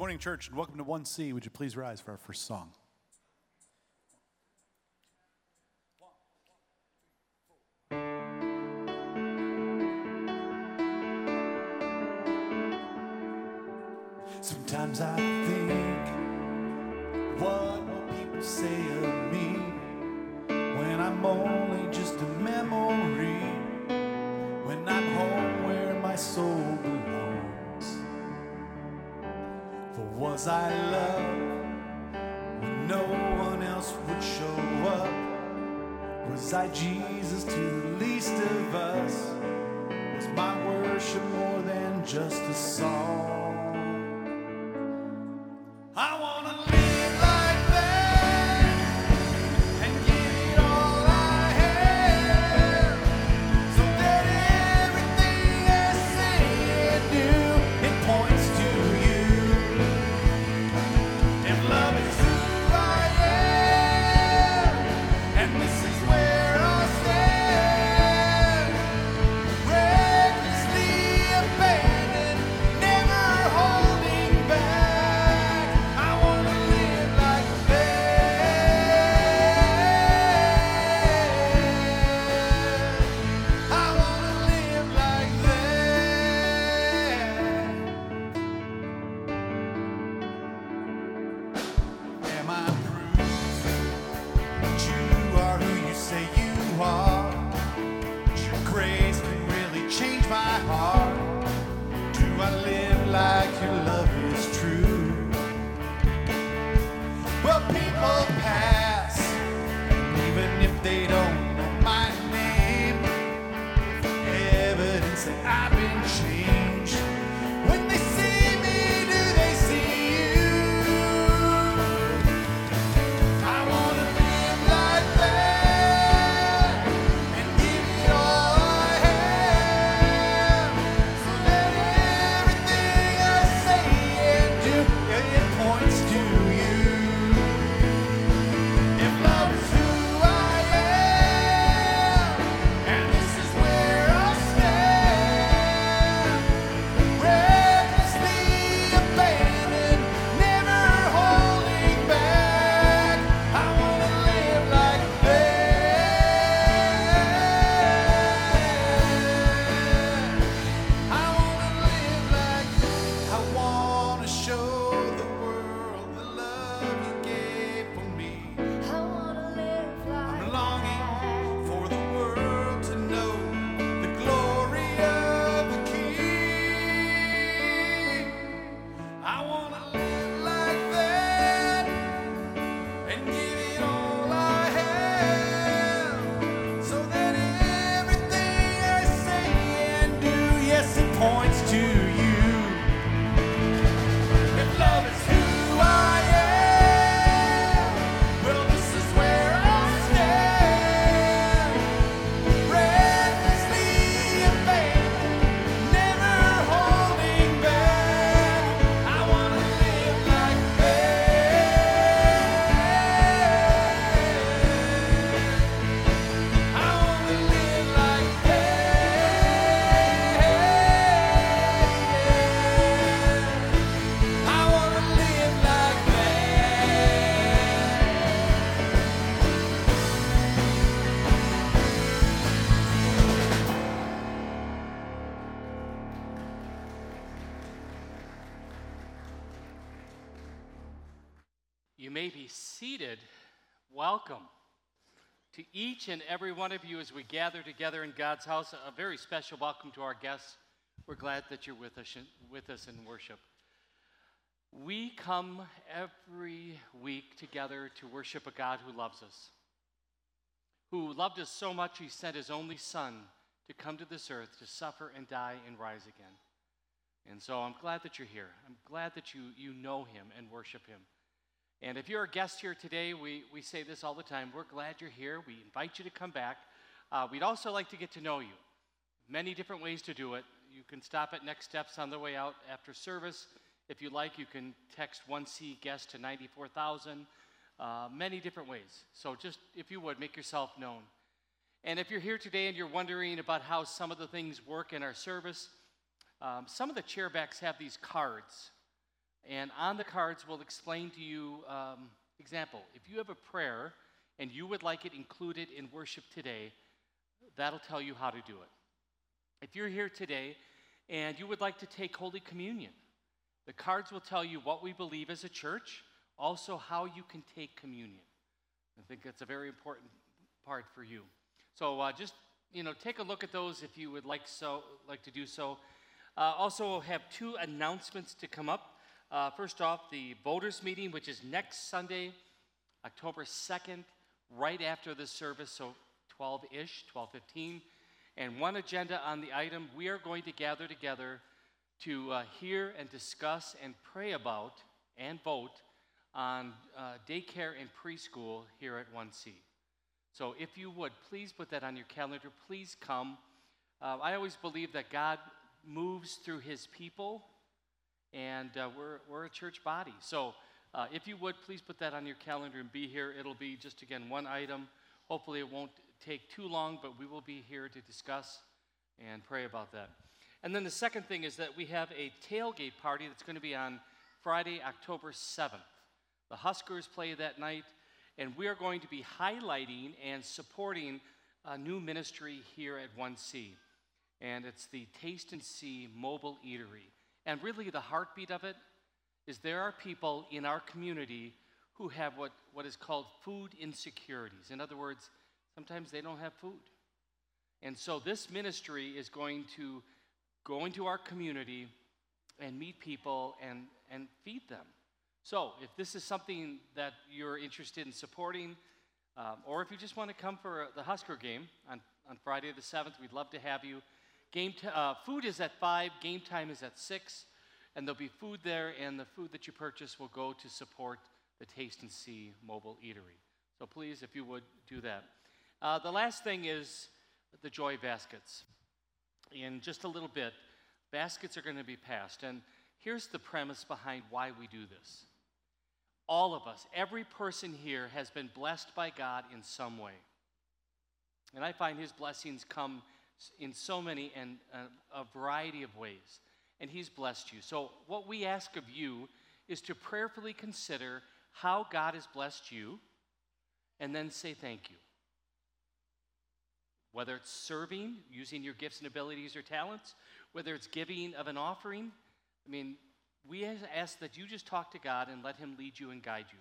morning, church, and welcome to 1C. Would you please rise for our first song? Sometimes I think, what will people say was I loved when no one else would show up? Was I Jesus to the least of us? Was my worship more than just a song? Each and every one of you as we gather together in God's house. A very special welcome to our guests. We're glad that you're with us, with us in worship. We come every week together to worship a God who loves us, who loved us so much he sent his only Son to come to this earth to suffer and die and rise again. And so I'm glad that you're here. I'm glad that you, you know him and worship him. And if you're a guest here today, we, we say this all the time. We're glad you're here. We invite you to come back. Uh, we'd also like to get to know you. Many different ways to do it. You can stop at Next Steps on the way out after service. If you like, you can text 1C guest to 94,000. Uh, many different ways. So just, if you would, make yourself known. And if you're here today and you're wondering about how some of the things work in our service, um, some of the chairbacks have these cards And on the cards, we'll explain to you, um, example, if you have a prayer and you would like it included in worship today, that'll tell you how to do it. If you're here today and you would like to take Holy Communion, the cards will tell you what we believe as a church, also how you can take communion. I think that's a very important part for you. So uh, just you know, take a look at those if you would like so like to do so. Uh, also, have two announcements to come up. Uh, first off, the voters meeting, which is next Sunday, October 2nd, right after the service, so 12-ish, 12:15. And one agenda on the item, we are going to gather together to uh, hear and discuss and pray about and vote on uh, daycare and preschool here at 1C. So if you would, please put that on your calendar. Please come. Uh, I always believe that God moves through his people, and uh, we're, we're a church body. So uh, if you would, please put that on your calendar and be here. It'll be just, again, one item. Hopefully, it won't take too long, but we will be here to discuss and pray about that. And then the second thing is that we have a tailgate party that's going to be on Friday, October 7th. The Huskers play that night, and we are going to be highlighting and supporting a new ministry here at 1C. And it's the Taste and See Mobile Eatery. And really, the heartbeat of it is there are people in our community who have what, what is called food insecurities. In other words, sometimes they don't have food. And so this ministry is going to go into our community and meet people and, and feed them. So if this is something that you're interested in supporting, um, or if you just want to come for the Husker game on, on Friday the 7th, we'd love to have you. Game t- uh, food is at 5, game time is at 6, and there'll be food there, and the food that you purchase will go to support the Taste and See mobile eatery. So please, if you would, do that. Uh, the last thing is the joy baskets. In just a little bit, baskets are going to be passed. And here's the premise behind why we do this. All of us, every person here has been blessed by God in some way. And I find his blessings come in so many and uh, a variety of ways. And he's blessed you. So, what we ask of you is to prayerfully consider how God has blessed you and then say thank you. Whether it's serving, using your gifts and abilities or talents, whether it's giving of an offering, I mean, we ask that you just talk to God and let Him lead you and guide you.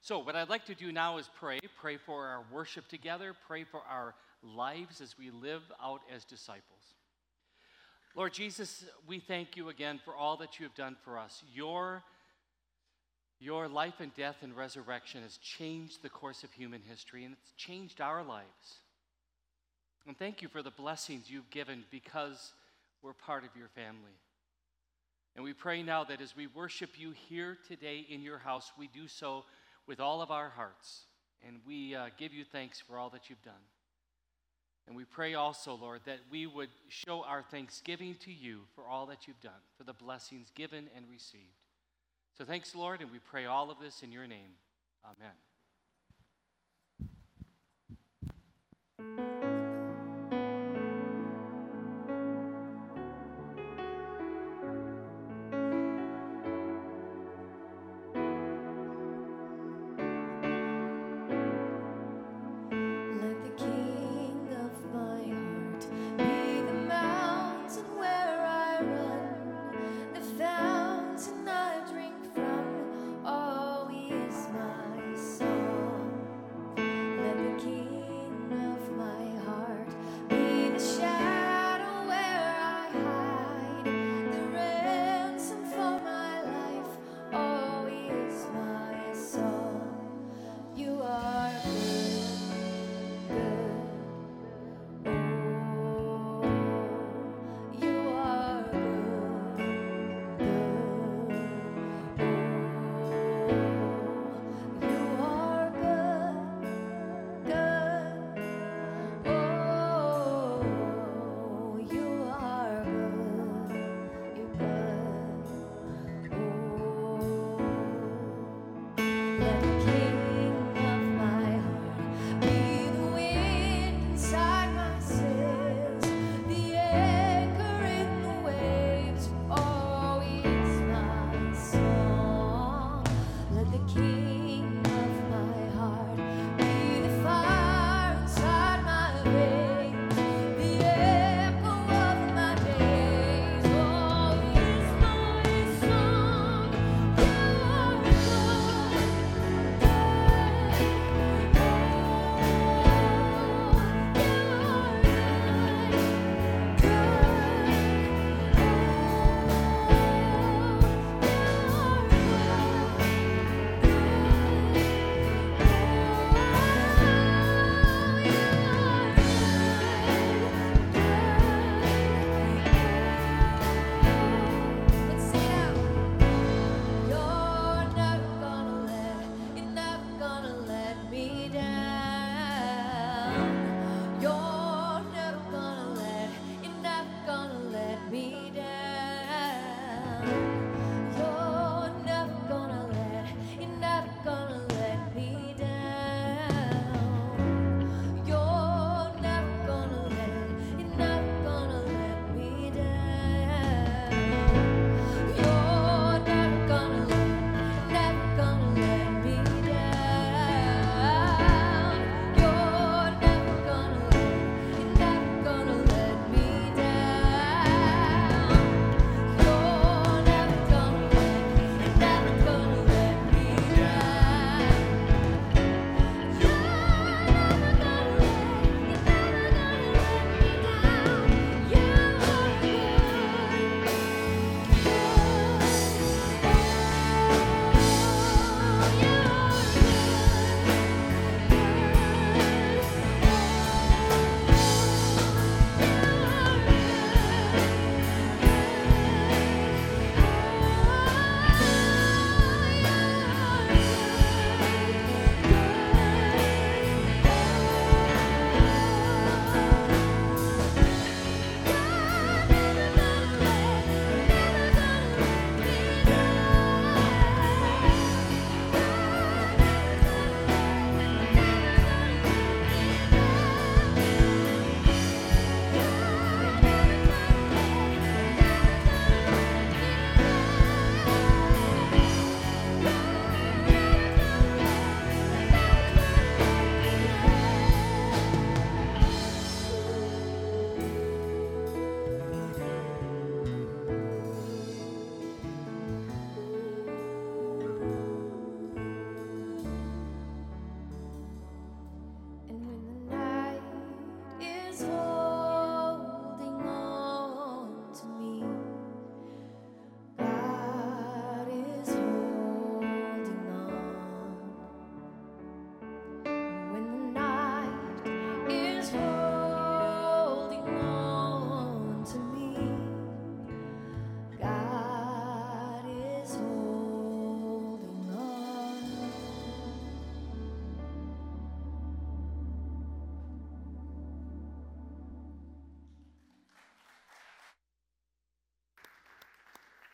So, what I'd like to do now is pray. Pray for our worship together, pray for our lives as we live out as disciples. Lord Jesus, we thank you again for all that you have done for us. Your, your life and death and resurrection has changed the course of human history, and it's changed our lives. And thank you for the blessings you've given because we're part of your family. And we pray now that as we worship you here today in your house, we do so with all of our hearts. And we uh, give you thanks for all that you've done. And we pray also, Lord, that we would show our thanksgiving to you for all that you've done, for the blessings given and received. So thanks, Lord, and we pray all of this in your name. Amen.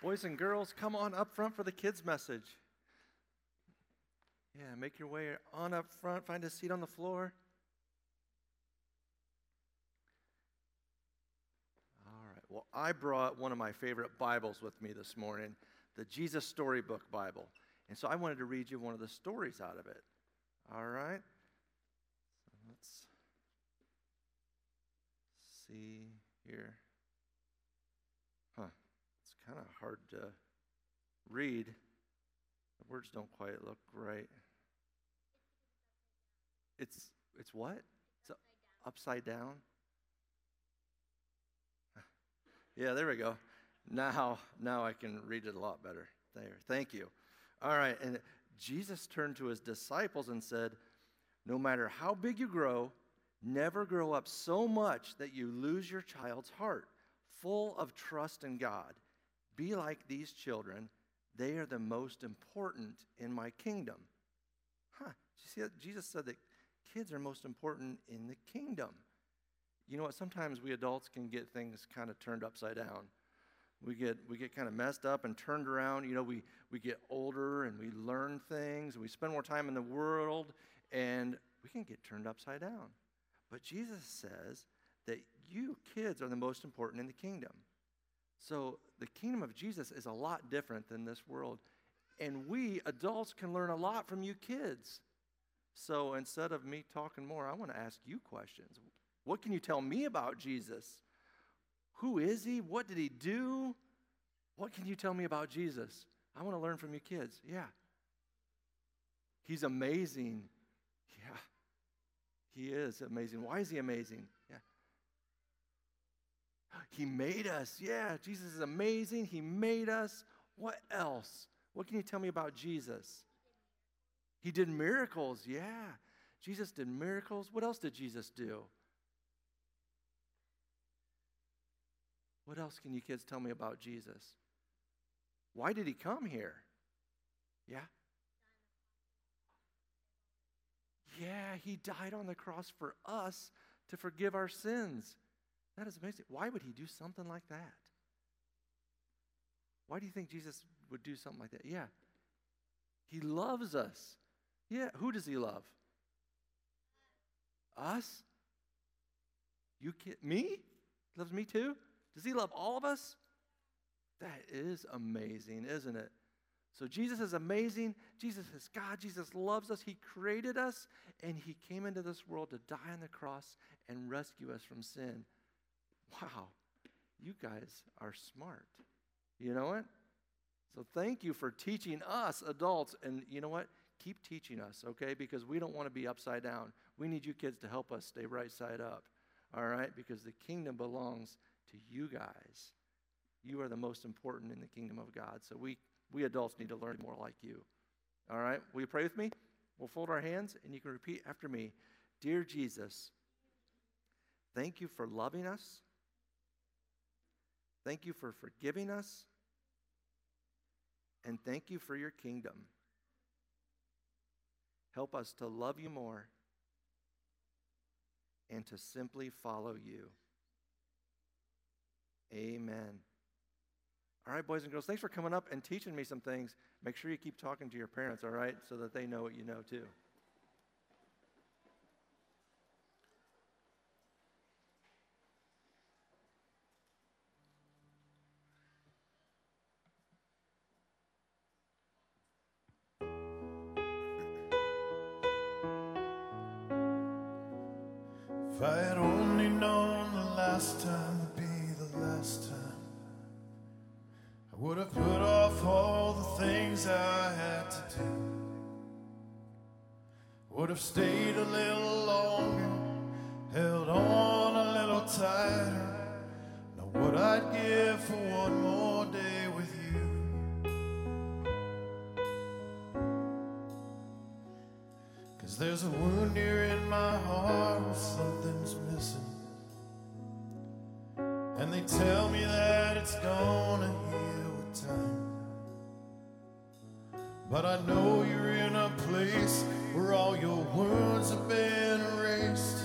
Boys and girls, come on up front for the kids' message. Yeah, make your way on up front, find a seat on the floor. All right. Well, I brought one of my favorite Bibles with me this morning, the Jesus Storybook Bible. And so I wanted to read you one of the stories out of it. All right? Let's see here. Kind of hard to read. The words don't quite look right. It's it's what? It's upside down. Yeah, there we go. Now now I can read it a lot better. There. Thank you. All right, and Jesus turned to his disciples and said, "No matter how big you grow, never grow up so much that you lose your child's heart, full of trust in God. Be like these children. They are the most important in my kingdom." Huh. You see? Jesus said that kids are most important in the kingdom. You know what? Sometimes we adults can get things kind of turned upside down. We get, we get kind of messed up and turned around. You know, we, we get older and we learn things. And we spend more time in the world and we can get turned upside down. But Jesus says that you kids are the most important in the kingdom. So the kingdom of Jesus is a lot different than this world. And we adults can learn a lot from you kids. So instead of me talking more, I want to ask you questions. What can you tell me about Jesus? Who is he? What did he do? What can you tell me about Jesus? I want to learn from you kids. Yeah. He's amazing. Yeah. He is amazing. Why is he amazing? He made us. Yeah, Jesus is amazing. He made us. What else? What can you tell me about Jesus? He did miracles. Yeah. Jesus did miracles. What else did Jesus do? What else can you kids tell me about Jesus? Why did he come here? Yeah? Yeah, he died on the cross for us to forgive our sins. That is amazing. Why would he do something like that? Why do you think Jesus would do something like that? Yeah. He loves us. Yeah, who does he love? Us? You kid me? He loves me too? Does he love all of us? That is amazing, isn't it? So Jesus is amazing. Jesus is God. Jesus loves us. He created us, and He came into this world to die on the cross and rescue us from sin. Wow, you guys are smart. You know what? So thank you for teaching us adults. And you know what? Keep teaching us, okay? Because we don't want to be upside down. We need you kids to help us stay right side up, all right? Because the kingdom belongs to you guys. You are the most important in the kingdom of God. So we, we adults need to learn more like you. All right? Will you pray with me? We'll fold our hands and you can repeat after me Dear Jesus, thank you for loving us. Thank you for forgiving us. And thank you for your kingdom. Help us to love you more and to simply follow you. Amen. All right, boys and girls, thanks for coming up and teaching me some things. Make sure you keep talking to your parents, all right, so that they know what you know too. Cause there's a wound here in my heart where something's missing. And they tell me that it's gonna heal with time. But I know you're in a place where all your wounds have been erased.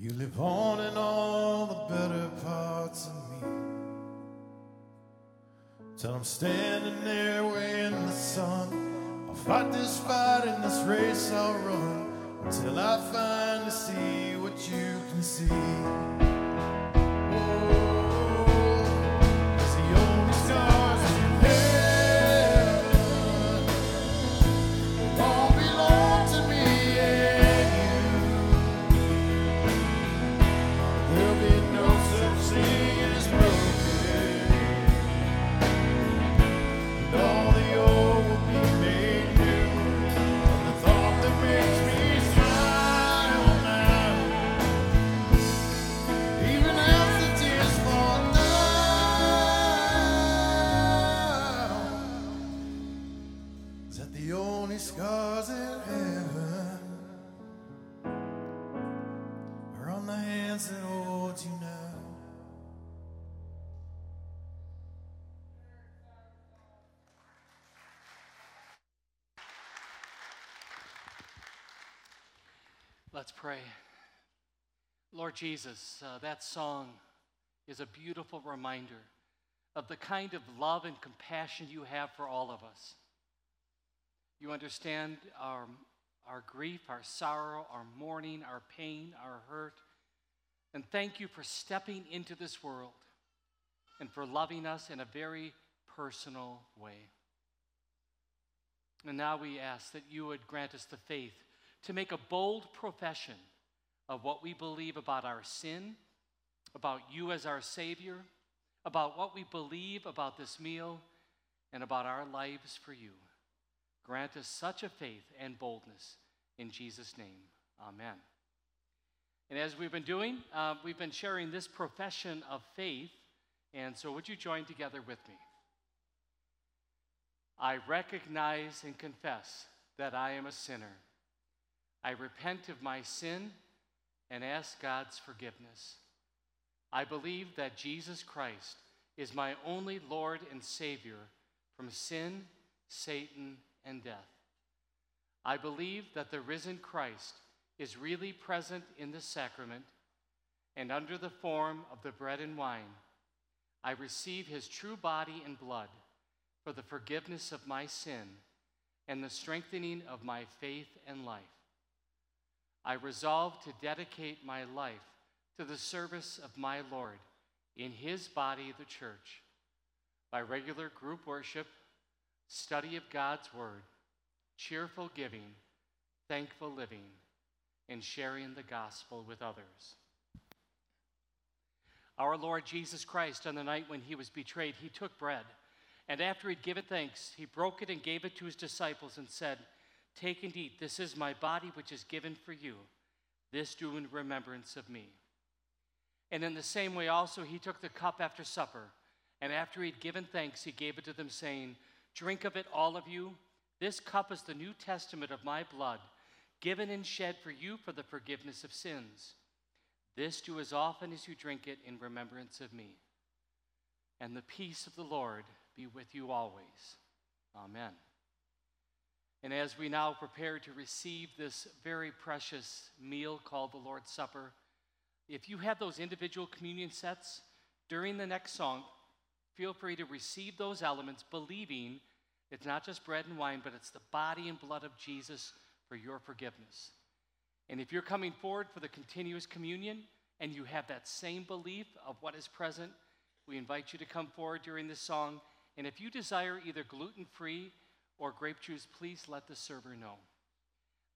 You live on in all the better parts of me. Till I'm standing there in the sun. I'll fight this fight in this race I'll run until I finally see what you can see. Oh, Let's pray. Lord Jesus, uh, that song is a beautiful reminder of the kind of love and compassion you have for all of us. You understand our, our grief, our sorrow, our mourning, our pain, our hurt. And thank you for stepping into this world and for loving us in a very personal way. And now we ask that you would grant us the faith to make a bold profession of what we believe about our sin, about you as our Savior, about what we believe about this meal, and about our lives for you. Grant us such a faith and boldness in Jesus' name. Amen. And as we've been doing, uh, we've been sharing this profession of faith. And so, would you join together with me? I recognize and confess that I am a sinner. I repent of my sin and ask God's forgiveness. I believe that Jesus Christ is my only Lord and Savior from sin, Satan, and death. I believe that the risen Christ is really present in the sacrament, and under the form of the bread and wine, I receive his true body and blood for the forgiveness of my sin and the strengthening of my faith and life. I resolve to dedicate my life to the service of my Lord in his body, the church, by regular group worship, study of God's Word, cheerful giving, thankful living, and sharing the gospel with others. Our Lord Jesus Christ, on the night when he was betrayed, he took bread, and after he'd given thanks, he broke it and gave it to his disciples and said, Take and eat. This is my body, which is given for you. This do in remembrance of me. And in the same way, also, he took the cup after supper, and after he'd given thanks, he gave it to them, saying, Drink of it, all of you. This cup is the New Testament of my blood, given and shed for you for the forgiveness of sins. This do as often as you drink it in remembrance of me. And the peace of the Lord be with you always. Amen. And as we now prepare to receive this very precious meal called the Lord's Supper, if you have those individual communion sets during the next song, feel free to receive those elements, believing it's not just bread and wine, but it's the body and blood of Jesus for your forgiveness. And if you're coming forward for the continuous communion and you have that same belief of what is present, we invite you to come forward during this song. And if you desire either gluten free or grape juice, please let the server know.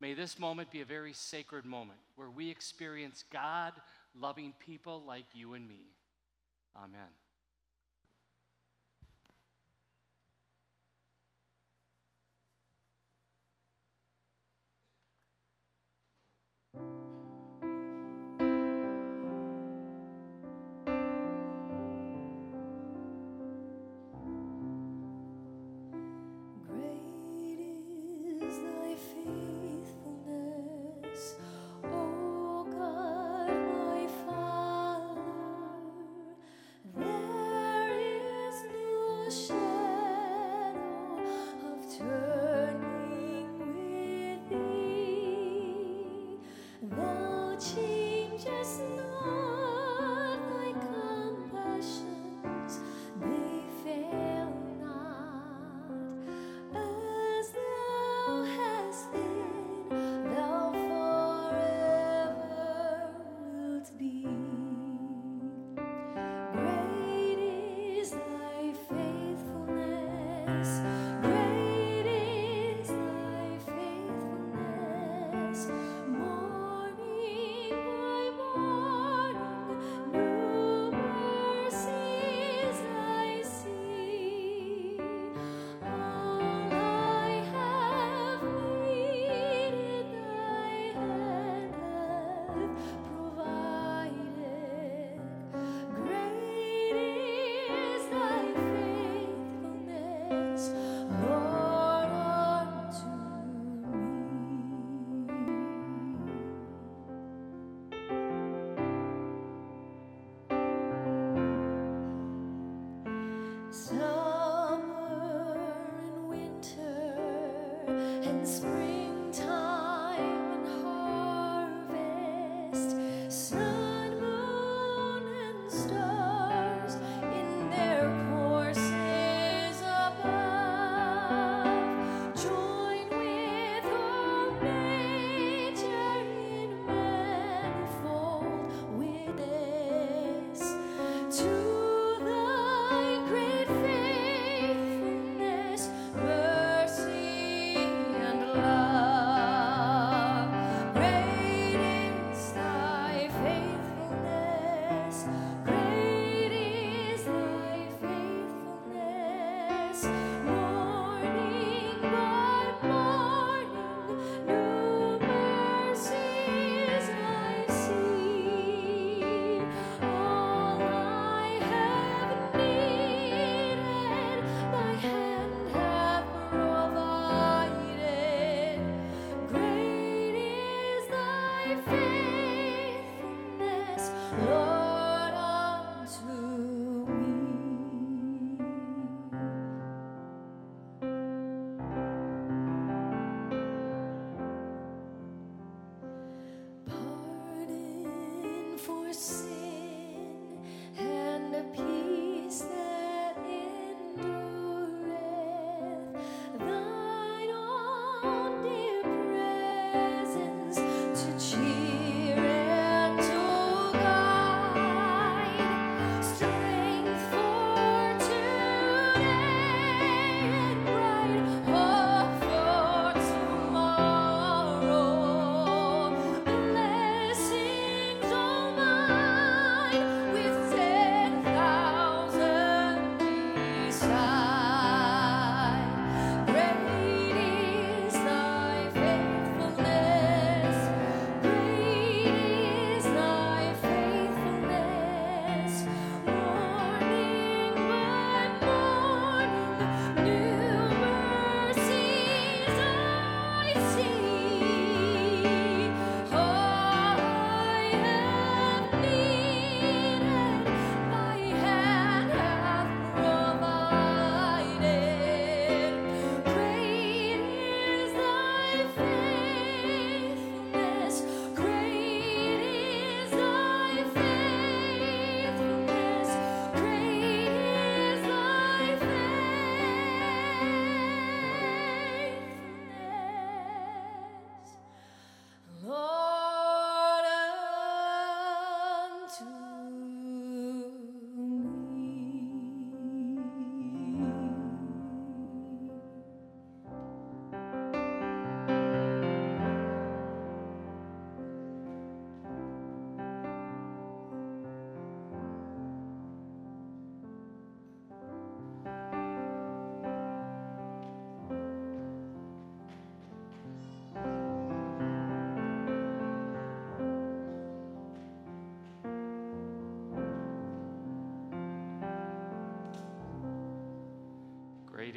May this moment be a very sacred moment where we experience God loving people like you and me. Amen.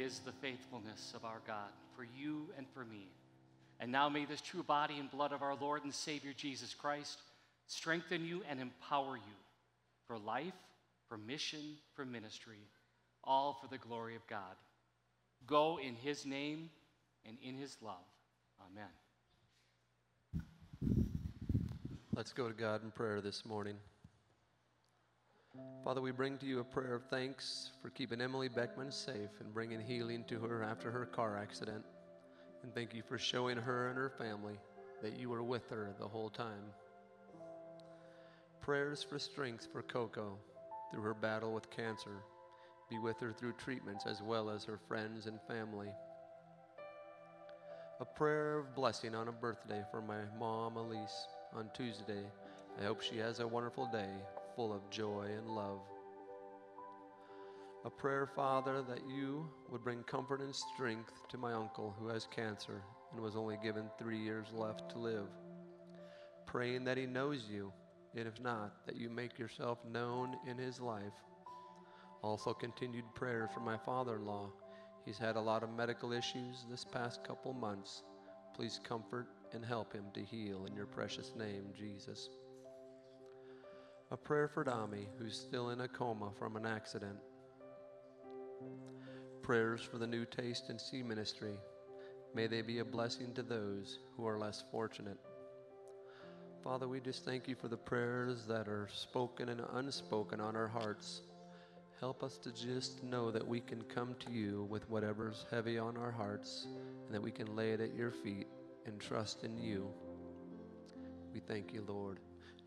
Is the faithfulness of our God for you and for me. And now may this true body and blood of our Lord and Savior Jesus Christ strengthen you and empower you for life, for mission, for ministry, all for the glory of God. Go in his name and in his love. Amen. Let's go to God in prayer this morning. Father, we bring to you a prayer of thanks for keeping Emily Beckman safe and bringing healing to her after her car accident. And thank you for showing her and her family that you were with her the whole time. Prayers for strength for Coco through her battle with cancer. Be with her through treatments as well as her friends and family. A prayer of blessing on a birthday for my mom, Elise, on Tuesday. I hope she has a wonderful day full of joy and love. A prayer, Father, that you would bring comfort and strength to my uncle who has cancer and was only given three years left to live. Praying that he knows you, and if not, that you make yourself known in his life. Also, continued prayer for my father in law. He's had a lot of medical issues this past couple months. Please comfort and help him to heal in your precious name, Jesus. A prayer for Dami, who's still in a coma from an accident. Prayers for the New Taste and See ministry. May they be a blessing to those who are less fortunate. Father, we just thank you for the prayers that are spoken and unspoken on our hearts. Help us to just know that we can come to you with whatever's heavy on our hearts and that we can lay it at your feet and trust in you. We thank you, Lord.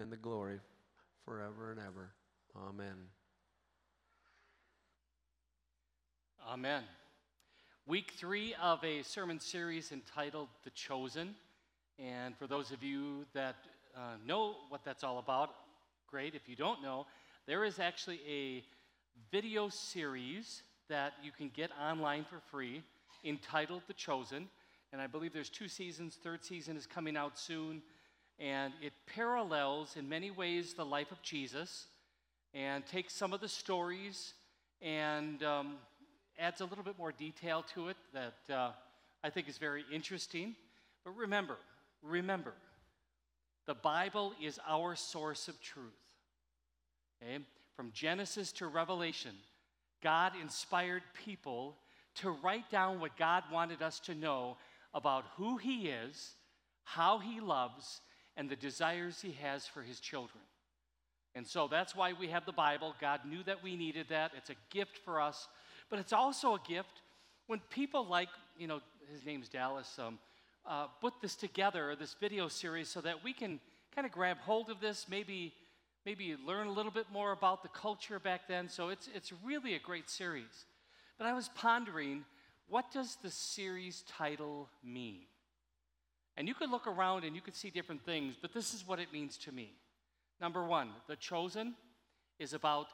and the glory, forever and ever. Amen. Amen. Week three of a sermon series entitled The Chosen. And for those of you that uh, know what that's all about, great. If you don't know, there is actually a video series that you can get online for free entitled The Chosen. And I believe there's two seasons, third season is coming out soon. And it parallels in many ways the life of Jesus and takes some of the stories and um, adds a little bit more detail to it that uh, I think is very interesting. But remember, remember, the Bible is our source of truth. Okay? From Genesis to Revelation, God inspired people to write down what God wanted us to know about who He is, how He loves, and the desires He has for His children. And so that's why we have the Bible. God knew that we needed that. It's a gift for us, but it's also a gift when people like, you know, his name's Dallas, um, uh, put this together, this video series, so that we can kind of grab hold of this, maybe, maybe learn a little bit more about the culture back then. So it's, it's really a great series. But I was pondering, what does the series title mean? And you could look around and you could see different things, but this is what it means to me. Number one, the chosen is about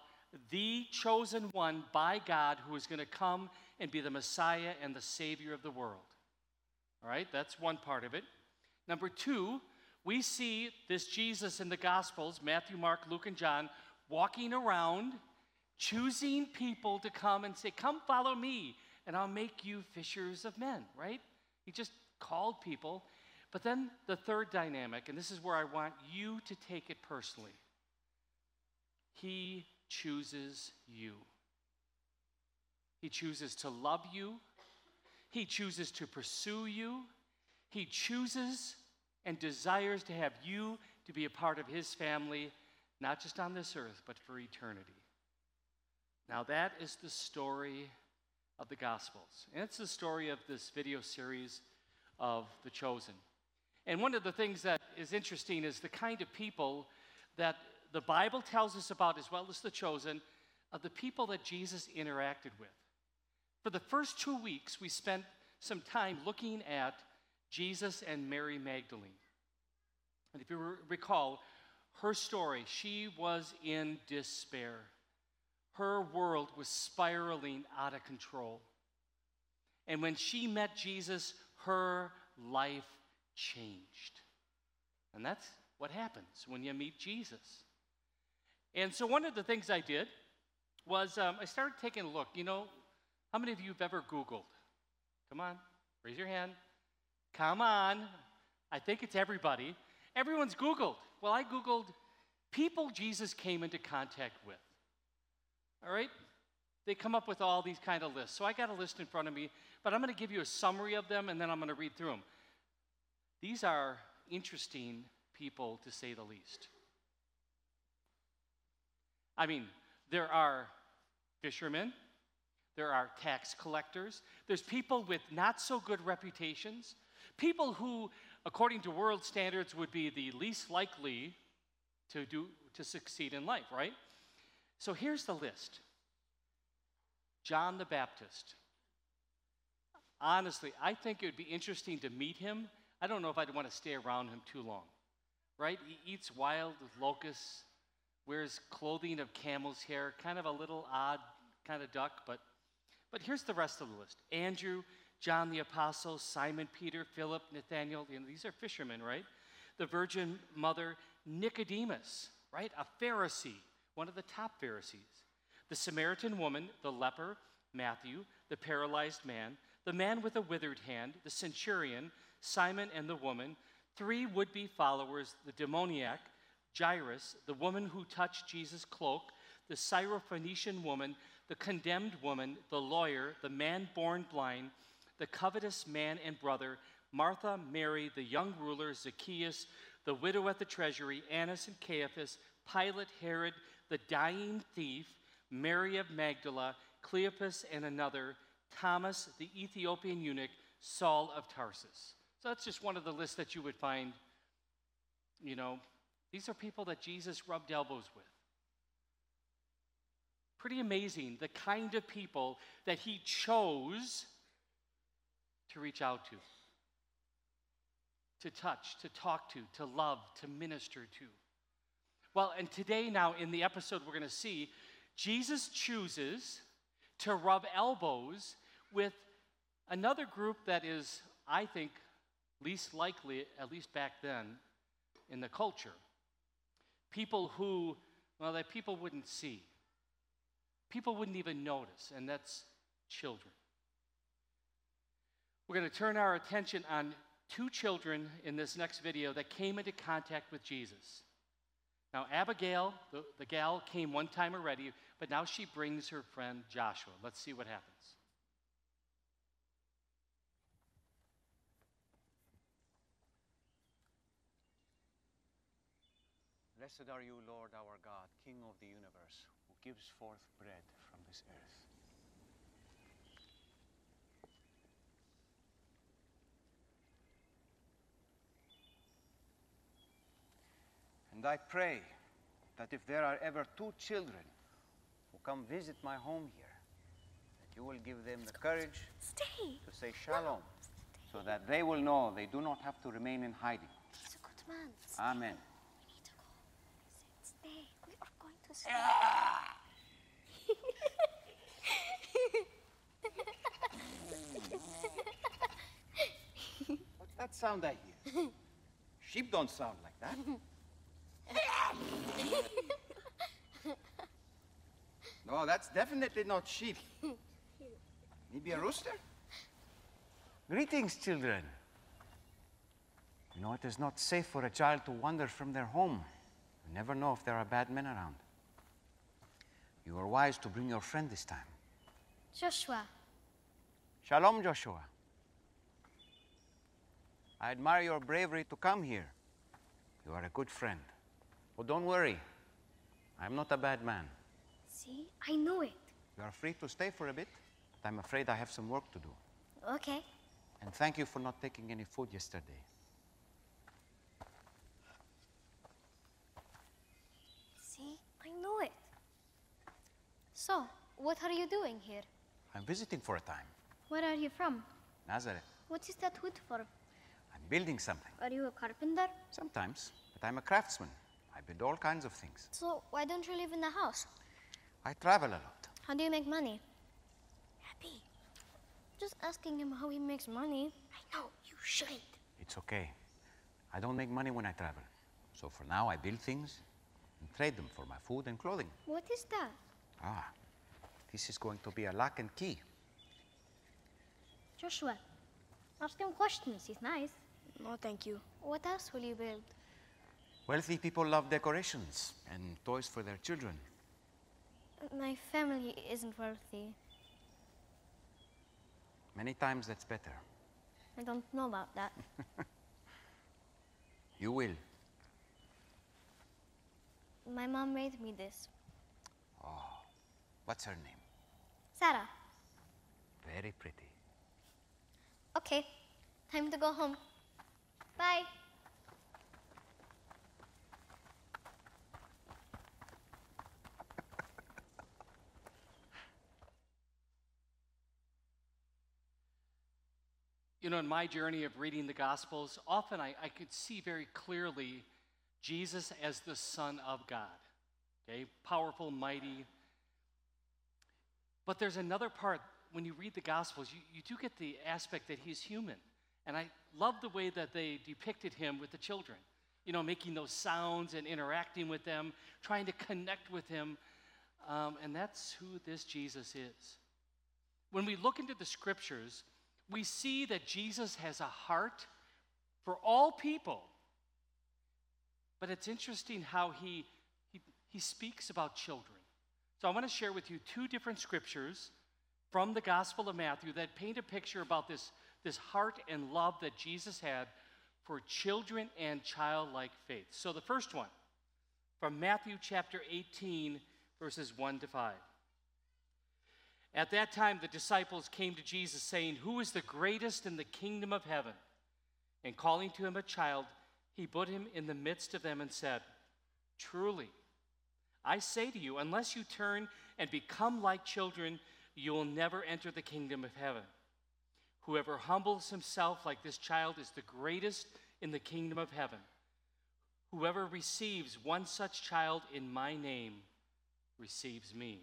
the chosen one by God who is going to come and be the Messiah and the Savior of the world. All right, that's one part of it. Number two, we see this Jesus in the Gospels Matthew, Mark, Luke, and John walking around, choosing people to come and say, Come follow me, and I'll make you fishers of men, right? He just called people. But then the third dynamic, and this is where I want you to take it personally He chooses you. He chooses to love you. He chooses to pursue you. He chooses and desires to have you to be a part of His family, not just on this earth, but for eternity. Now, that is the story of the Gospels. And it's the story of this video series of The Chosen. And one of the things that is interesting is the kind of people that the Bible tells us about, as well as the chosen, of the people that Jesus interacted with. For the first two weeks, we spent some time looking at Jesus and Mary Magdalene. And if you re- recall her story, she was in despair. Her world was spiraling out of control. And when she met Jesus, her life changed. And that's what happens when you meet Jesus. And so, one of the things I did was um, I started taking a look. You know, how many of you have ever Googled? Come on, raise your hand. Come on. I think it's everybody. Everyone's Googled. Well, I Googled people Jesus came into contact with. All right? They come up with all these kind of lists. So I got a list in front of me, but I'm going to give you a summary of them and then I'm going to read through them. These are interesting people, to say the least. I mean, there are fishermen, there are tax collectors, there's people with not so good reputations, people who, according to world standards, would be the least likely to, do, to succeed in life, right? So here's the list John the Baptist. Honestly, I think it would be interesting to meet him. I don't know if I'd want to stay around him too long, right? He eats wild locusts, wears clothing of camel's hair, kind of a little odd kind of duck, but, but here's the rest of the list Andrew, John the Apostle, Simon Peter, Philip, Nathaniel. You know, these are fishermen, right? The Virgin Mother, Nicodemus, right? A Pharisee, one of the top Pharisees. The Samaritan woman, the leper, Matthew, the paralyzed man, the man with a withered hand, the centurion, Simon and the woman, three would be followers, the demoniac, Jairus, the woman who touched Jesus' cloak, the Syrophoenician woman, the condemned woman, the lawyer, the man born blind, the covetous man and brother, Martha, Mary, the young ruler, Zacchaeus, the widow at the treasury, Annas and Caiaphas, Pilate, Herod, the dying thief, Mary of Magdala, Cleopas and another, Thomas, the Ethiopian eunuch, Saul of Tarsus. So that's just one of the lists that you would find. You know, these are people that Jesus rubbed elbows with. Pretty amazing the kind of people that he chose to reach out to, to touch, to talk to, to love, to minister to. Well, and today, now in the episode, we're going to see Jesus chooses to rub elbows with another group that is, I think, least likely, at least back then, in the culture. People who, well, that people wouldn't see. People wouldn't even notice, and that's children. We're going to turn our attention on two children in this next video that came into contact with Jesus. Now, Abigail, the, the gal, came one time already, but now she brings her friend Joshua. Let's see what happens. Blessed are you, Lord our God, King of the universe, who gives forth bread from this earth. And I pray that if there are ever two children who come visit my home here, that you will give them the courage Stay. to say shalom, so that they will know they do not have to remain in hiding. He's a good man. Amen. We need to go. Stay. We are going to stay. What's that sound I hear? Sheep don't sound like that. no, that's definitely not sheep. Maybe a rooster? Greetings, children. You know, it is not safe for a child to wander from their home. You never know if there are bad men around. You were wise to bring your friend this time. Joshua, Shalom, Joshua. I admire your bravery to come here. You are a good friend. Oh, don't worry. I'm not a bad man. see, I know it. You are free to stay for a bit, but I'm afraid I have some work to do. Okay. And thank you for not taking any food yesterday. See, I know it. So, what are you doing here? I'm visiting for a time. Where are you from? Nazareth. What is that wood for? I'm building something. Are you a carpenter? Sometimes, but I'm a craftsman. I build all kinds of things. So why don't you live in the house? I travel a lot. How do you make money? Happy. Just asking him how he makes money. I know, you shouldn't. It's okay. I don't make money when I travel. So for now, I build things and trade them for my food and clothing. What is that? Ah, this is going to be a lock and key. Joshua, ask him questions. He's nice. No, thank you. What else will you build? Wealthy people love decorations and toys for their children. My family isn't wealthy. Many times that's better. I don't know about that. You will. My mom made me this. What's her name? Sarah. Very pretty. Okay, time to go home. Bye. You know, in my journey of reading the Gospels, often I, I could see very clearly Jesus as the Son of God. Okay, powerful, mighty. But there's another part when you read the Gospels, you, you do get the aspect that he's human. And I love the way that they depicted him with the children. You know, making those sounds and interacting with them, trying to connect with him. Um, and that's who this Jesus is. When we look into the scriptures, we see that Jesus has a heart for all people. But it's interesting how he, he, he speaks about children. So I want to share with you two different scriptures from the Gospel of Matthew that paint a picture about this, this heart and love that Jesus had for children and childlike faith. So the first one from Matthew chapter 18, verses 1 to 5. At that time, the disciples came to Jesus, saying, Who is the greatest in the kingdom of heaven? And calling to him a child, he put him in the midst of them and said, Truly, I say to you, unless you turn and become like children, you will never enter the kingdom of heaven. Whoever humbles himself like this child is the greatest in the kingdom of heaven. Whoever receives one such child in my name receives me.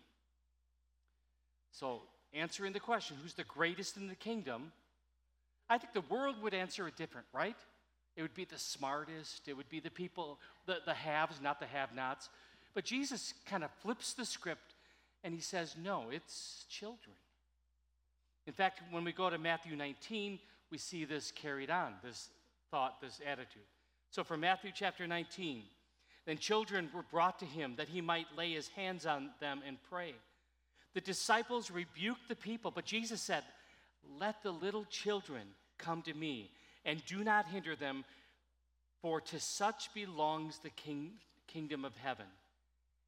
So, answering the question, who's the greatest in the kingdom? I think the world would answer it different, right? It would be the smartest, it would be the people, the, the haves, not the have nots. But Jesus kind of flips the script and he says, no, it's children. In fact, when we go to Matthew 19, we see this carried on, this thought, this attitude. So, for Matthew chapter 19, then children were brought to him that he might lay his hands on them and pray. The disciples rebuked the people, but Jesus said, Let the little children come to me, and do not hinder them, for to such belongs the king, kingdom of heaven.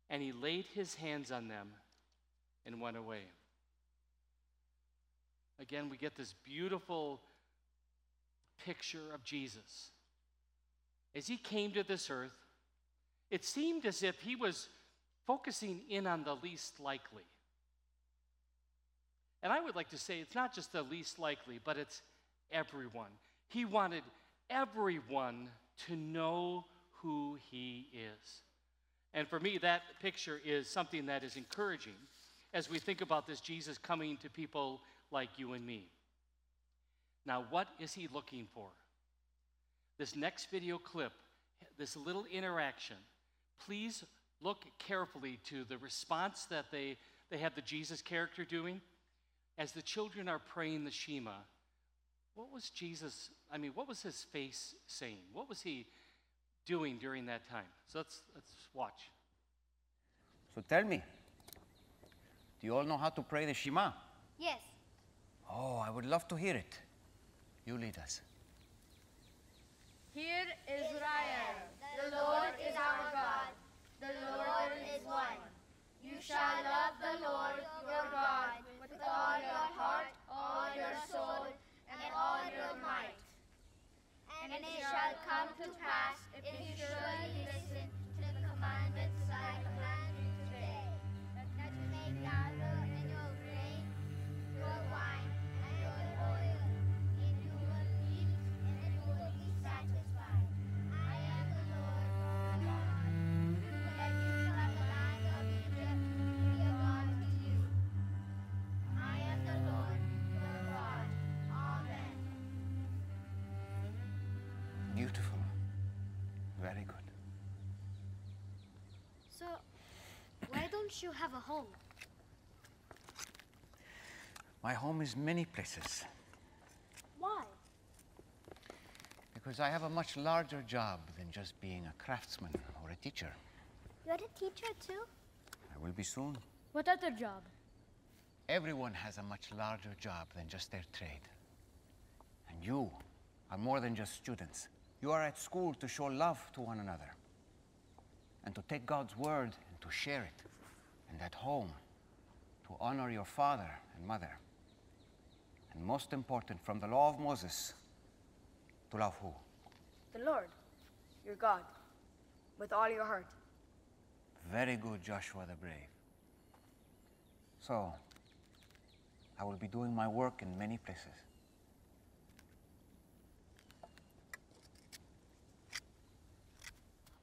And he laid his hands on them and went away. Again, we get this beautiful picture of Jesus. As he came to this earth, it seemed as if he was focusing in on the least likely. And I would like to say it's not just the least likely, but it's everyone. He wanted everyone to know who he is. And for me, that picture is something that is encouraging as we think about this Jesus coming to people like you and me. Now, what is he looking for? This next video clip, this little interaction, please look carefully to the response that they, they have the Jesus character doing. As the children are praying the Shema, what was Jesus, I mean, what was his face saying? What was he doing during that time? So let's, let's watch. So tell me, do you all know how to pray the Shema? Yes. Oh, I would love to hear it. You lead us. Hear Israel, the Lord is our God, the Lord is one. You shall love the Lord your God with all your heart, all your soul, and all your might. And it shall come to pass if you surely listen you have a home. My home is many places Why? because I have a much larger job than just being a craftsman or a teacher. You're a teacher too? I will be soon. What other job? Everyone has a much larger job than just their trade. And you are more than just students. You are at school to show love to one another and to take God's word and to share it. And at home, to honor your father and mother. And most important, from the law of Moses, to love who? The Lord, your God, with all your heart. Very good, Joshua the Brave. So, I will be doing my work in many places.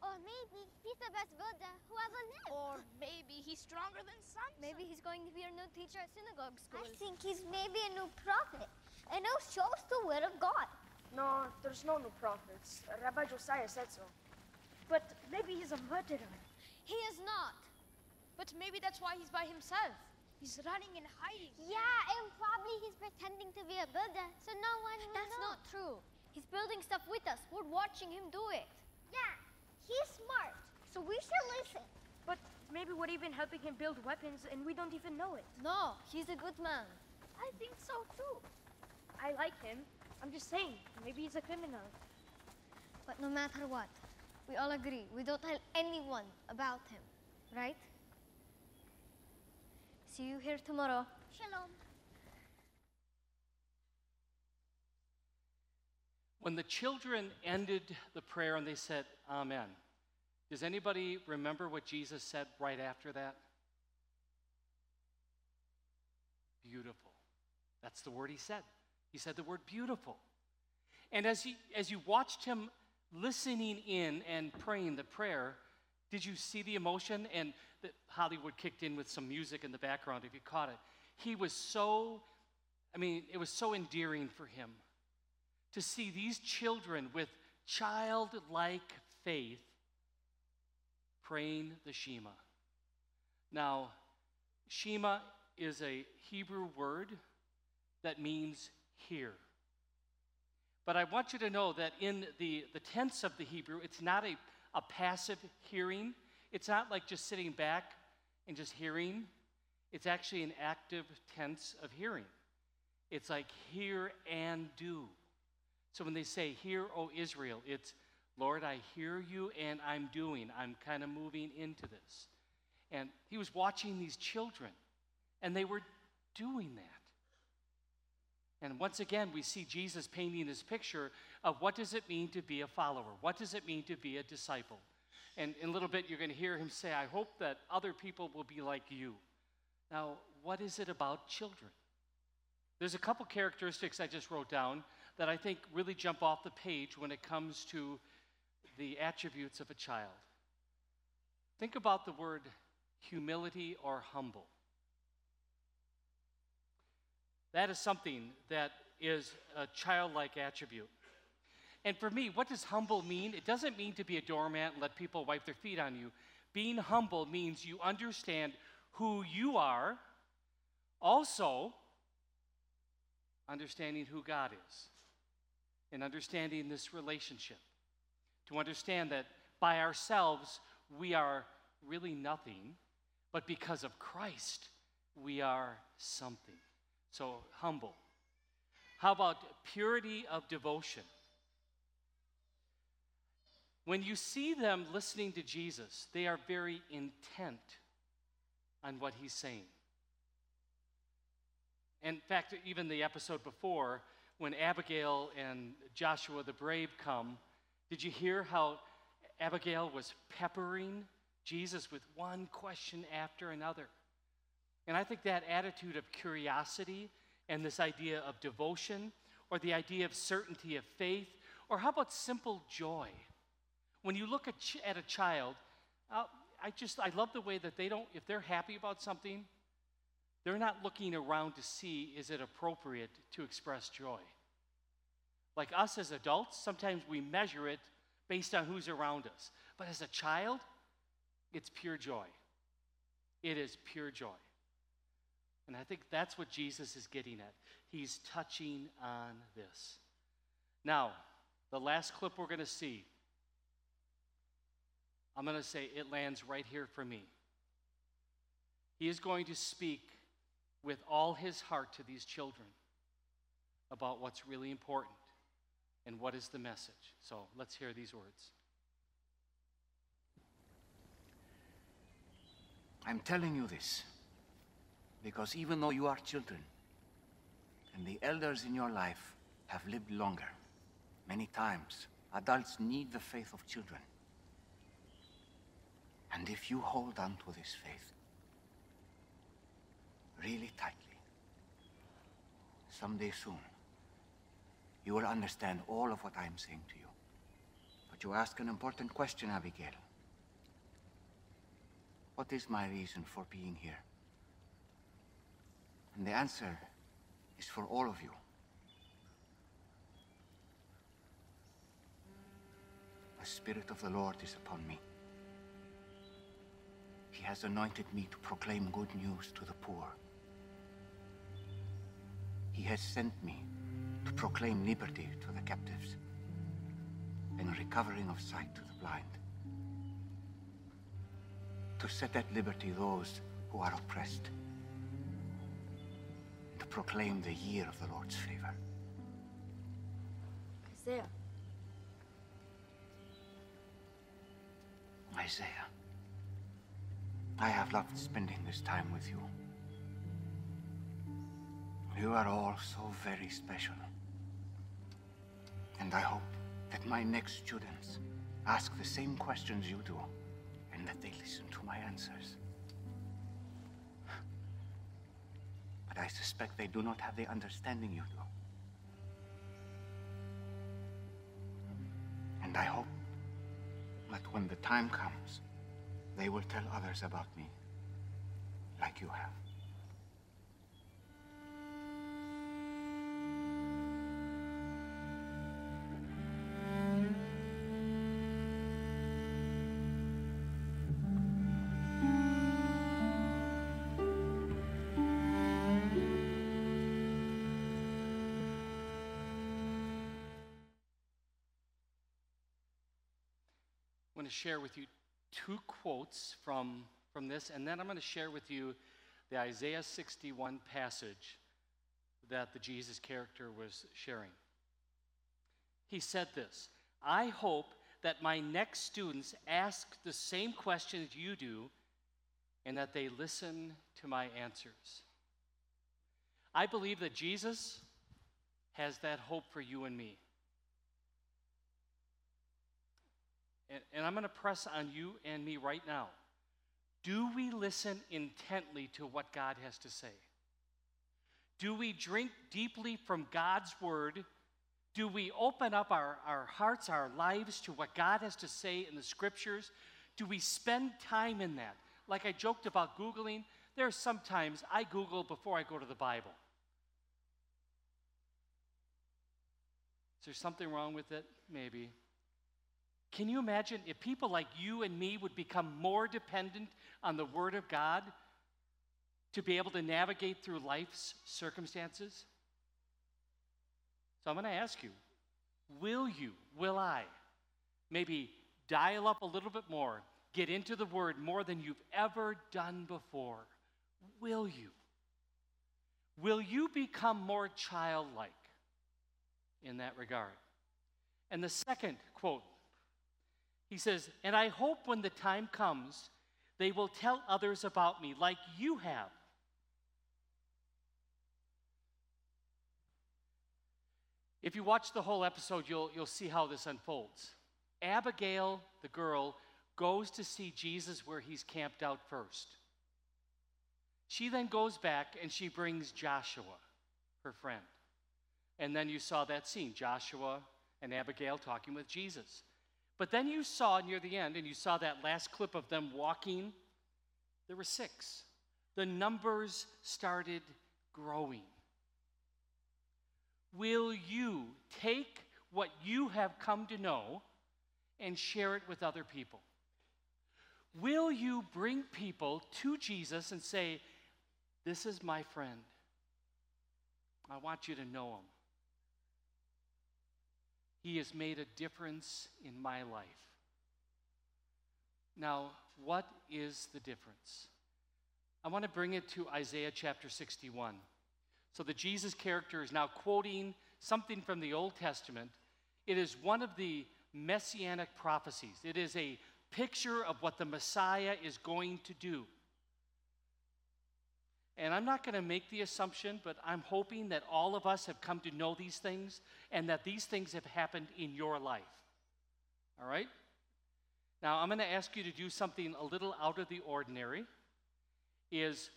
Or maybe he's the best builder who ever lived. Or maybe he's stronger than Samson. Maybe he's going to be our new teacher at synagogue school. I think he's maybe a new prophet, and who shows the word of God. No, there's no new prophets. Rabbi Josiah said so. But maybe he's a murderer. He is not. But maybe that's why he's by himself. He's running and hiding. Yeah, and probably he's pretending to be a builder, so no one will That's know. not true. He's building stuff with us. We're watching him do it. Yeah, he's smart, so we should listen. But maybe we're even helping him build weapons and we don't even know it. No, he's a good man. I think so too. I like him. I'm just saying, maybe he's a criminal. But no matter what, we all agree we don't tell anyone about him, right? See you here tomorrow. Shalom. When the children ended the prayer and they said, Amen, does anybody remember what Jesus said right after that? Beautiful. That's the word he said. He said the word beautiful. And as, he, as you watched him listening in and praying the prayer, did you see the emotion? And the, Hollywood kicked in with some music in the background, if you caught it. He was so, I mean, it was so endearing for him to see these children with childlike faith praying the Shema. Now, Shema is a Hebrew word that means hear. But I want you to know that in the, the tense of the Hebrew, it's not a, a passive hearing. It's not like just sitting back and just hearing. It's actually an active tense of hearing. It's like hear and do. So when they say, Hear, O Israel, it's, Lord, I hear you and I'm doing. I'm kind of moving into this. And he was watching these children, and they were doing that. And once again, we see Jesus painting this picture of what does it mean to be a follower? What does it mean to be a disciple? And in a little bit, you're going to hear him say, I hope that other people will be like you. Now, what is it about children? There's a couple characteristics I just wrote down that I think really jump off the page when it comes to the attributes of a child. Think about the word humility or humble. That is something that is a childlike attribute. And for me, what does humble mean? It doesn't mean to be a doormat and let people wipe their feet on you. Being humble means you understand who you are, also understanding who God is, and understanding this relationship. To understand that by ourselves, we are really nothing, but because of Christ, we are something. So, humble. How about purity of devotion? When you see them listening to Jesus, they are very intent on what he's saying. In fact, even the episode before, when Abigail and Joshua the brave come, did you hear how Abigail was peppering Jesus with one question after another? And I think that attitude of curiosity and this idea of devotion, or the idea of certainty of faith, or how about simple joy? When you look at, ch- at a child, uh, I just, I love the way that they don't, if they're happy about something, they're not looking around to see is it appropriate to express joy. Like us as adults, sometimes we measure it based on who's around us. But as a child, it's pure joy. It is pure joy. And I think that's what Jesus is getting at. He's touching on this. Now, the last clip we're going to see, I'm going to say it lands right here for me. He is going to speak with all his heart to these children about what's really important and what is the message. So let's hear these words. I'm telling you this because even though you are children and the elders in your life have lived longer, many times adults need the faith of children. And if you hold on to this faith really tightly, someday soon, you will understand all of what I am saying to you. But you ask an important question, Abigail. What is my reason for being here? And the answer is for all of you. The Spirit of the Lord is upon me. He has anointed me to proclaim good news to the poor. He has sent me to proclaim liberty to the captives and recovering of sight to the blind. To set at liberty those who are oppressed. To proclaim the year of the Lord's favor. Isaiah, Isaiah, I have loved spending this time with you. You are all so very special. And I hope that my next students ask the same questions you do and that they listen to my answers. But I suspect they do not have the understanding you do. And I hope that when the time comes, they will tell others about me, like you have. Going to share with you two quotes from, from this, and then I'm going to share with you the Isaiah 61 passage that the Jesus character was sharing. He said this I hope that my next students ask the same questions you do and that they listen to my answers. I believe that Jesus has that hope for you and me. And, and I'm going to press on you and me right now. Do we listen intently to what God has to say? Do we drink deeply from God's word? Do we open up our, our hearts, our lives to what God has to say in the scriptures? Do we spend time in that? Like I joked about Googling, there are sometimes I Google before I go to the Bible. Is there something wrong with it? Maybe. Can you imagine if people like you and me would become more dependent on the Word of God to be able to navigate through life's circumstances? So I'm going to ask you will you, will I, maybe dial up a little bit more, get into the Word more than you've ever done before? Will you? Will you become more childlike in that regard? And the second quote he says, And I hope when the time comes, they will tell others about me like you have. If you watch the whole episode, you'll, you'll see how this unfolds. Abigail, the girl, goes to see Jesus where he's camped out first. She then goes back and she brings Joshua, her friend. And then you saw that scene Joshua and Abigail talking with Jesus. But then you saw near the end, and you saw that last clip of them walking, there were six. The numbers started growing. Will you take what you have come to know and share it with other people? Will you bring people to Jesus and say, This is my friend? I want you to know him. He has made a difference in my life. Now, what is the difference? I want to bring it to Isaiah chapter 61. So the Jesus character is now quoting something from the Old Testament. It is one of the messianic prophecies, it is a picture of what the Messiah is going to do. And I'm not going to make the assumption, but I'm hoping that all of us have come to know these things and that these things have happened in your life. All right? Now, I'm going to ask you to do something a little out of the ordinary. Is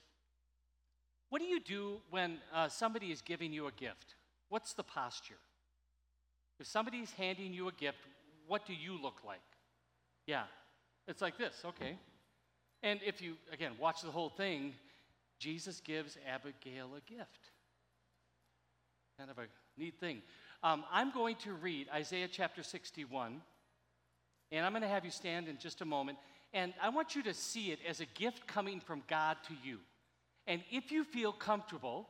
what do you do when uh, somebody is giving you a gift? What's the posture? If somebody's handing you a gift, what do you look like? Yeah, it's like this, okay. And if you, again, watch the whole thing, Jesus gives Abigail a gift. Kind of a neat thing. Um, I'm going to read Isaiah chapter 61, and I'm going to have you stand in just a moment. And I want you to see it as a gift coming from God to you. And if you feel comfortable,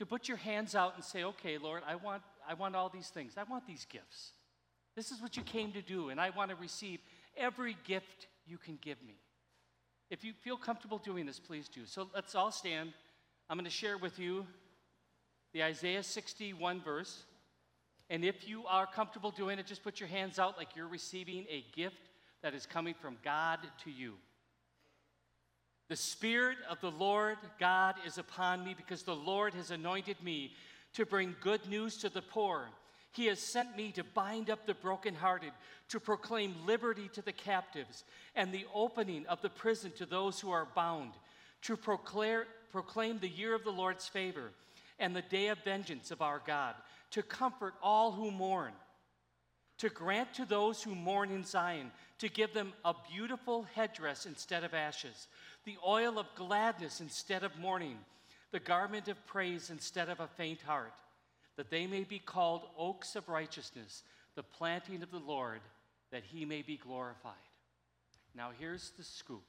to put your hands out and say, okay, Lord, I want, I want all these things. I want these gifts. This is what you came to do, and I want to receive every gift you can give me. If you feel comfortable doing this, please do. So let's all stand. I'm going to share with you the Isaiah 61 verse. And if you are comfortable doing it, just put your hands out like you're receiving a gift that is coming from God to you. The Spirit of the Lord God is upon me because the Lord has anointed me to bring good news to the poor. He has sent me to bind up the brokenhearted, to proclaim liberty to the captives, and the opening of the prison to those who are bound, to proclaim, proclaim the year of the Lord's favor and the day of vengeance of our God, to comfort all who mourn, to grant to those who mourn in Zion, to give them a beautiful headdress instead of ashes the oil of gladness instead of mourning, the garment of praise instead of a faint heart, that they may be called oaks of righteousness, the planting of the Lord, that he may be glorified. Now, here's the scoop.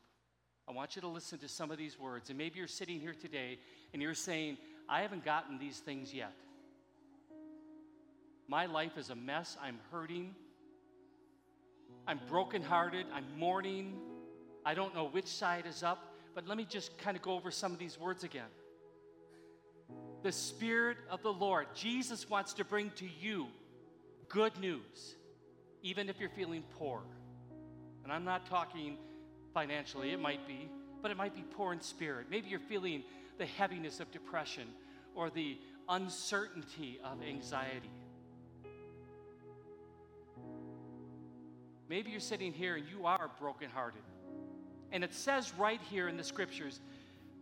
I want you to listen to some of these words. And maybe you're sitting here today and you're saying, I haven't gotten these things yet. My life is a mess. I'm hurting. I'm brokenhearted. I'm mourning. I don't know which side is up, but let me just kind of go over some of these words again. The Spirit of the Lord, Jesus wants to bring to you good news, even if you're feeling poor. And I'm not talking financially, it might be, but it might be poor in spirit. Maybe you're feeling the heaviness of depression or the uncertainty of anxiety. Maybe you're sitting here and you are brokenhearted. And it says right here in the scriptures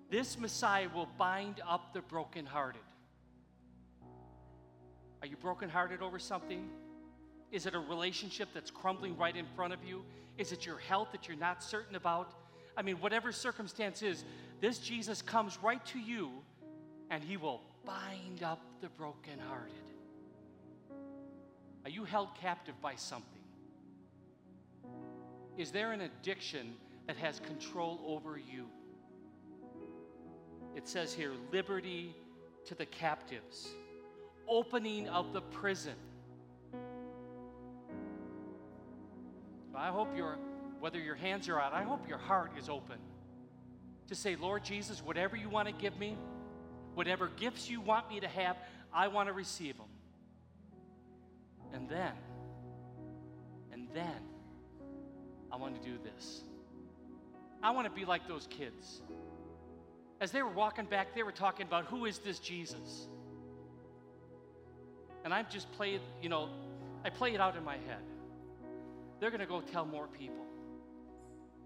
this Messiah will bind up the brokenhearted. Are you brokenhearted over something? Is it a relationship that's crumbling right in front of you? Is it your health that you're not certain about? I mean, whatever circumstance is, this Jesus comes right to you and he will bind up the brokenhearted. Are you held captive by something? Is there an addiction that has control over you. It says here liberty to the captives, opening of the prison. I hope your, whether your hands are out, I hope your heart is open to say, Lord Jesus, whatever you want to give me, whatever gifts you want me to have, I want to receive them. And then, and then, I want to do this. I want to be like those kids. As they were walking back, they were talking about who is this Jesus? And I'm just played, you know, I play it out in my head. They're going to go tell more people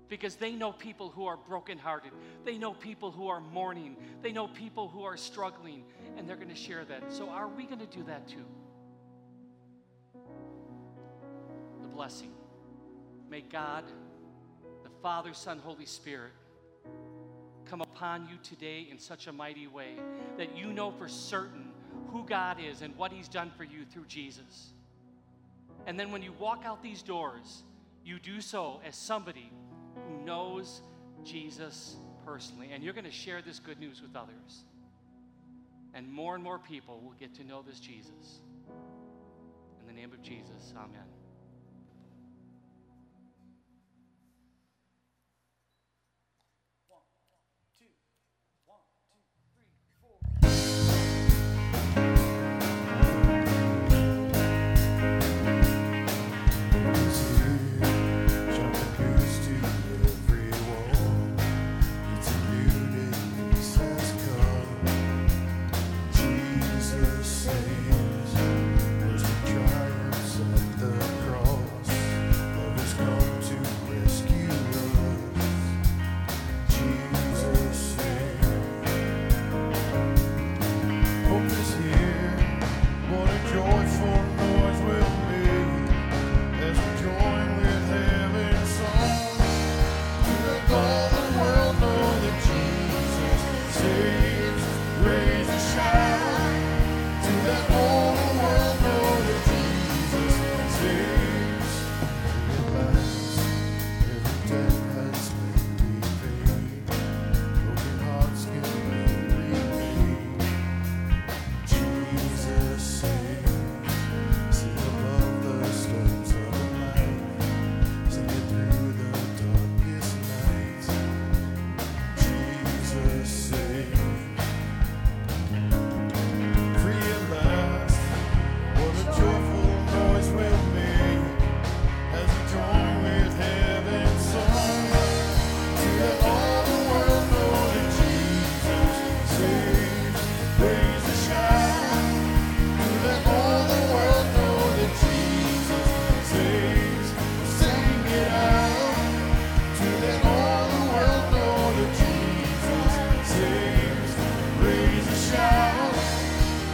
because they know people who are brokenhearted. They know people who are mourning. They know people who are struggling, and they're going to share that. So, are we going to do that too? The blessing. May God the Father, Son, Holy Spirit come upon you today in such a mighty way that you know for certain who God is and what He's done for you through Jesus. And then when you walk out these doors, you do so as somebody who knows Jesus personally. And you're going to share this good news with others. And more and more people will get to know this Jesus. In the name of Jesus, amen.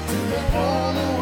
Jesus saves.